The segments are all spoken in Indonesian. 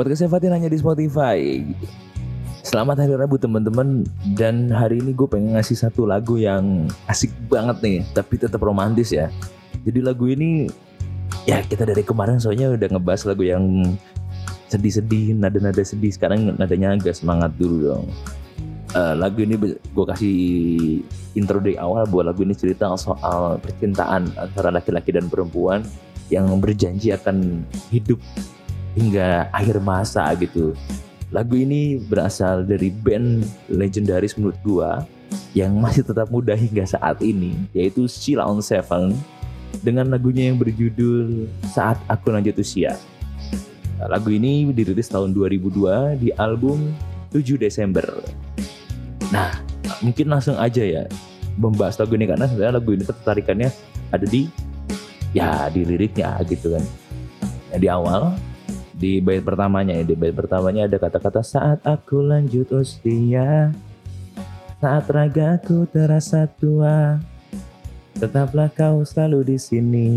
Podcast Fatin hanya di Spotify. Selamat hari Rabu teman-teman dan hari ini gue pengen ngasih satu lagu yang asik banget nih tapi tetap romantis ya. Jadi lagu ini ya kita dari kemarin soalnya udah ngebahas lagu yang sedih-sedih, nada-nada sedih. Sekarang nadanya agak semangat dulu dong. Uh, lagu ini gue kasih intro dari awal buat lagu ini cerita soal percintaan antara laki-laki dan perempuan yang berjanji akan hidup hingga akhir masa gitu. Lagu ini berasal dari band legendaris menurut gua yang masih tetap muda hingga saat ini yaitu Sheila on Seven dengan lagunya yang berjudul Saat Aku Lanjut Usia. Lagu ini dirilis tahun 2002 di album 7 Desember. Nah, mungkin langsung aja ya membahas lagu ini karena sebenarnya lagu ini ketertarikannya ada di ya di liriknya gitu kan. Di awal di bait pertamanya ya di bait pertamanya ada kata-kata saat aku lanjut usia saat ragaku terasa tua tetaplah kau selalu di sini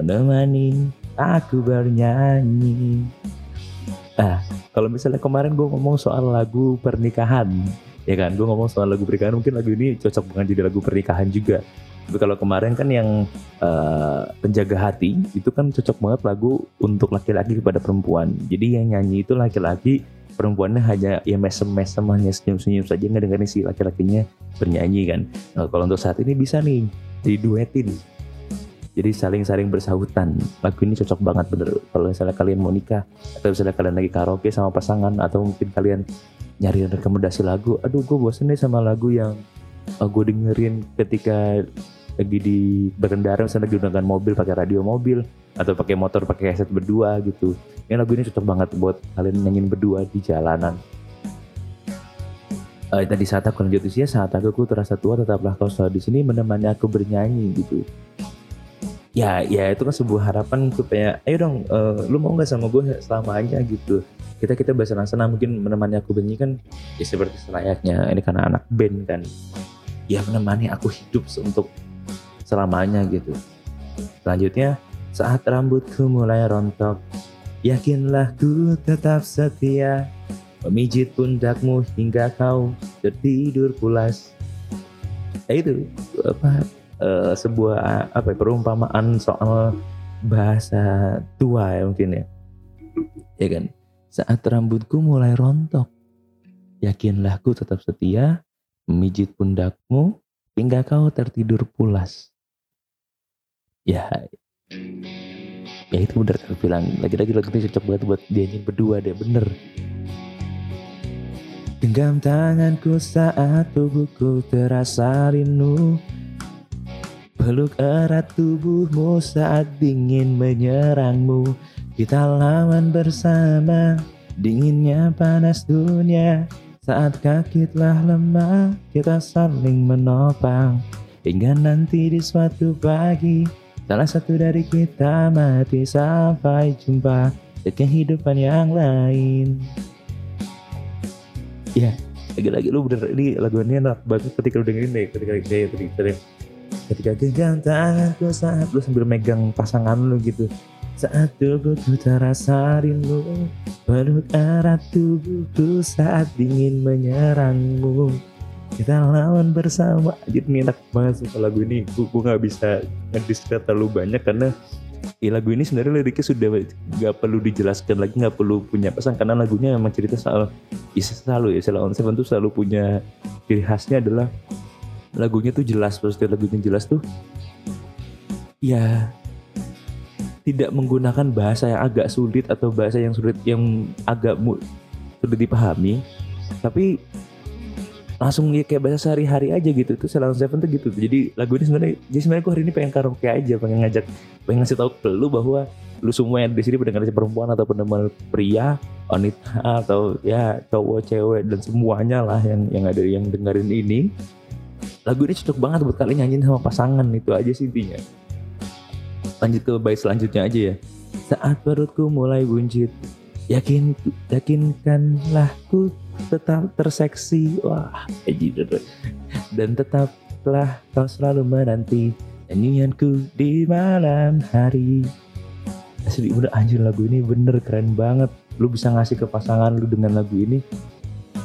menemani aku bernyanyi. Ah kalau misalnya kemarin gue ngomong soal lagu pernikahan ya kan? Gue ngomong soal lagu pernikahan mungkin lagu ini cocok bukan jadi lagu pernikahan juga tapi kalau kemarin kan yang uh, penjaga hati itu kan cocok banget lagu untuk laki-laki kepada perempuan. Jadi yang nyanyi itu laki-laki, perempuannya hanya ya mesem-mesem hanya senyum-senyum saja nggak dengerin si laki-lakinya bernyanyi kan. Nah, kalau untuk saat ini bisa nih diduetin. Jadi saling-saling bersahutan. Lagu ini cocok banget bener. Kalau misalnya kalian mau nikah atau misalnya kalian lagi karaoke sama pasangan atau mungkin kalian nyari rekomendasi lagu. Aduh, gue bosen nih sama lagu yang uh, gue dengerin ketika lagi di berkendara misalnya lagi gunakan mobil pakai radio mobil atau pakai motor pakai headset berdua gitu. Ini lagu ini cocok banget buat kalian nyanyiin berdua di jalanan. Uh, tadi saat aku lanjut usia saat aku terasa tua tetaplah kau selalu di sini menemani aku bernyanyi gitu. Ya ya itu kan sebuah harapan supaya ayo dong uh, lu mau nggak sama gue selamanya gitu. Kita kita bahasa sana mungkin menemani aku bernyanyi kan ya seperti selayaknya. Ini karena anak band kan ya menemani aku hidup untuk selamanya gitu. Selanjutnya, saat rambutku mulai rontok, yakinlah ku tetap setia, memijit pundakmu hingga kau tertidur pulas. Ya itu apa uh, sebuah apa ya, perumpamaan soal bahasa tua ya mungkin ya. Ya kan? Saat rambutku mulai rontok, yakinlah ku tetap setia, memijit pundakmu hingga kau tertidur pulas. Ya. Ya itu bener aku bilang lagi-lagi lagu ini cocok banget buat dia nyanyi berdua deh bener. Genggam tanganku saat tubuhku terasa rindu. Peluk erat tubuhmu saat dingin menyerangmu. Kita lawan bersama dinginnya panas dunia Saat kaki telah lemah kita saling menopang. Hingga nanti di suatu pagi Salah satu dari kita mati sampai jumpa di kehidupan yang lain. Ya, lagi-lagi lu bener ini lagu ini enak banget ketika lu dengerin deh ketika tadi tadi ketika genggam tanganku saat lu sambil megang pasangan lu gitu saat tubuhku terasa rindu peluk erat tubuhku saat dingin menyerangmu. Kita lawan bersama. Jadi enak banget sih lagu ini. Gue, gak bisa ngediskreta terlalu banyak karena ya lagu ini sebenarnya liriknya sudah gak perlu dijelaskan lagi gak perlu punya pesan karena lagunya memang cerita soal ya selalu ya Sheila on Seven tuh selalu punya ciri khasnya adalah lagunya tuh jelas pasti lagunya jelas tuh ya tidak menggunakan bahasa yang agak sulit atau bahasa yang sulit yang agak sulit dipahami tapi langsung ya kayak bahasa sehari-hari aja gitu. Itu Salon Seven tuh gitu. Jadi lagu ini sebenarnya jadi sebenarnya gue hari ini pengen karaoke aja pengen ngajak pengen ngasih tahu ke lu bahwa lu semua yang di sini pendengar perempuan atau pendengar pria wanita atau ya cowok cewek dan semuanya lah yang yang ada yang dengerin ini. Lagu ini cocok banget buat kalian nyanyiin sama pasangan itu aja sih intinya lanjut ke bait selanjutnya aja ya. Saat perutku mulai buncit yakin yakinkanlah ku tetap terseksi. Wah dan tetaplah kau selalu menanti nyanyianku di malam hari. Asli udah anjir lagu ini bener keren banget. Lu bisa ngasih ke pasangan lu dengan lagu ini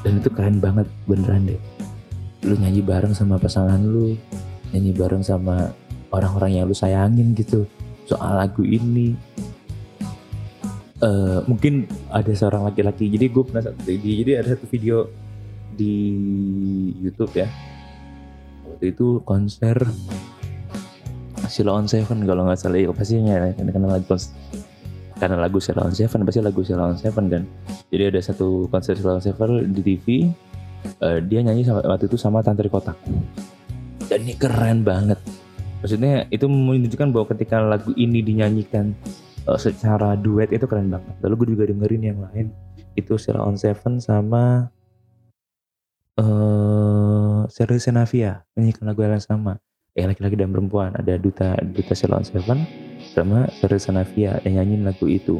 dan itu keren banget beneran deh. Lu nyanyi bareng sama pasangan lu nyanyi bareng sama orang-orang yang lu sayangin gitu soal lagu ini. Uh, mungkin ada seorang laki-laki. Jadi gue pernah satu jadi ada satu video di YouTube ya. Waktu itu konser Sheila on Seven kalau nggak salah. Ya pastinya karena lagu karena lagu Sheila on Seven pasti lagu Sheila on Seven kan. Jadi ada satu konser Sheila on Seven di TV uh, dia nyanyi sama, waktu itu sama Tantri Kotak dan ini keren banget maksudnya itu menunjukkan bahwa ketika lagu ini dinyanyikan uh, secara duet itu keren banget. Lalu gue juga dengerin yang lain itu Sheila on Seven sama uh, Sergio Senavia menyanyikan lagu yang sama. Eh laki-laki dan perempuan ada duta duta Ceylon Seven sama Sergio Senavia yang nyanyiin lagu itu.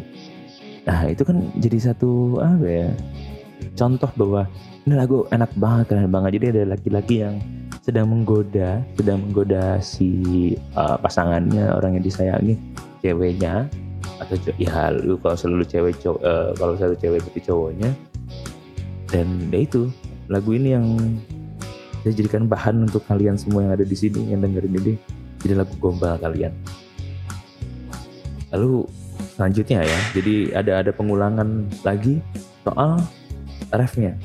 Nah itu kan jadi satu apa ya contoh bahwa ini lagu enak banget keren banget. Jadi ada laki-laki yang sedang menggoda sedang menggoda si uh, pasangannya orang yang disayangi ceweknya. Atau ya lu kalau selalu cewek cowok uh, kalau selalu cewek berarti cowoknya. Dan ya itu lagu ini yang saya jadikan bahan untuk kalian semua yang ada di sini yang dengerin ini jadi lagu gombal kalian. Lalu selanjutnya ya jadi ada ada pengulangan lagi soal refnya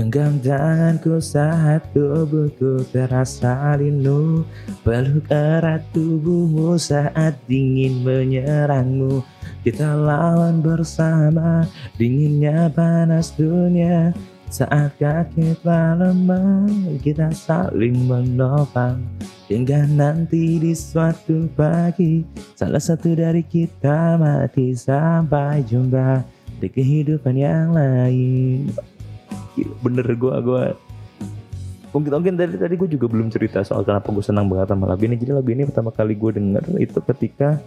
Genggam tanganku saat tubuhku terasa rindu. Peluk erat tubuhmu saat dingin menyerangmu. Kita lawan bersama dinginnya panas dunia. Saat kaki telah lemah kita saling menopang. Hingga nanti di suatu pagi Salah satu dari kita mati sampai jumpa Di kehidupan yang lain bener gue gue mungkin mungkin tadi tadi gue juga belum cerita soal kenapa gue senang banget sama lagu ini. Jadi lagu ini pertama kali gue denger itu ketika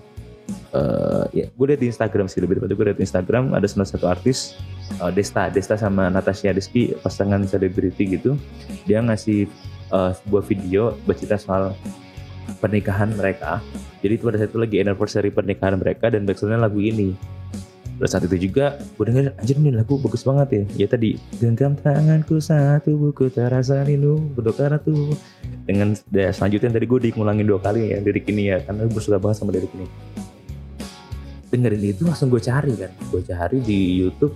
uh, ya gue liat di Instagram sih lebih tepatnya gue liat di Instagram ada salah satu artis uh, Desta Desta sama Natasha Rizky pasangan selebriti gitu. Dia ngasih uh, sebuah video bercerita soal pernikahan mereka. Jadi itu pada satu lagi anniversary pernikahan mereka dan backsoundnya lagu ini Terus saat itu juga gue denger anjir ini lagu bagus banget ya. Ya tadi genggam tanganku satu buku terasa rindu berdokar tuh. Dengan ya, selanjutnya tadi gue ngulangin dua kali ya lirik ini ya karena gue suka banget sama lirik ini. Dengerin itu langsung gue cari kan. Gue cari di YouTube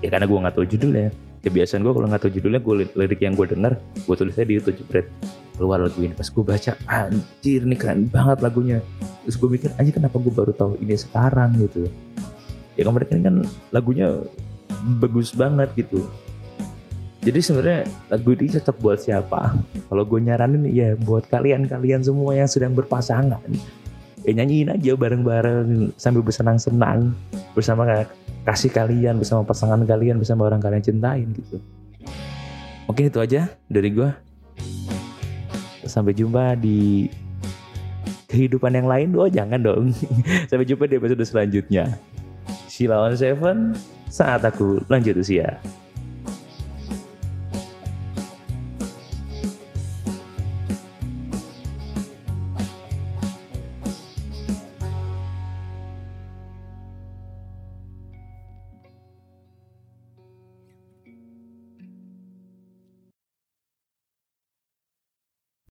ya karena gue nggak tahu judulnya. Kebiasaan gue kalau nggak tahu judulnya gue lirik yang gue denger gue tulisnya di YouTube jepret keluar lagu ini pas gue baca anjir ini keren banget lagunya terus gue mikir anjir kenapa gue baru tahu ini sekarang gitu ya ini kan lagunya bagus banget gitu. Jadi sebenarnya lagu ini cocok buat siapa? Kalau gue nyaranin ya buat kalian-kalian semua yang sedang berpasangan. Ya nyanyiin aja bareng-bareng sambil bersenang-senang. Bersama kasih kalian bersama pasangan kalian bersama orang kalian cintain gitu. Mungkin itu aja dari gue sampai jumpa di kehidupan yang lain. Oh jangan dong. Sampai jumpa di episode selanjutnya Sheila on Seven saat aku lanjut usia.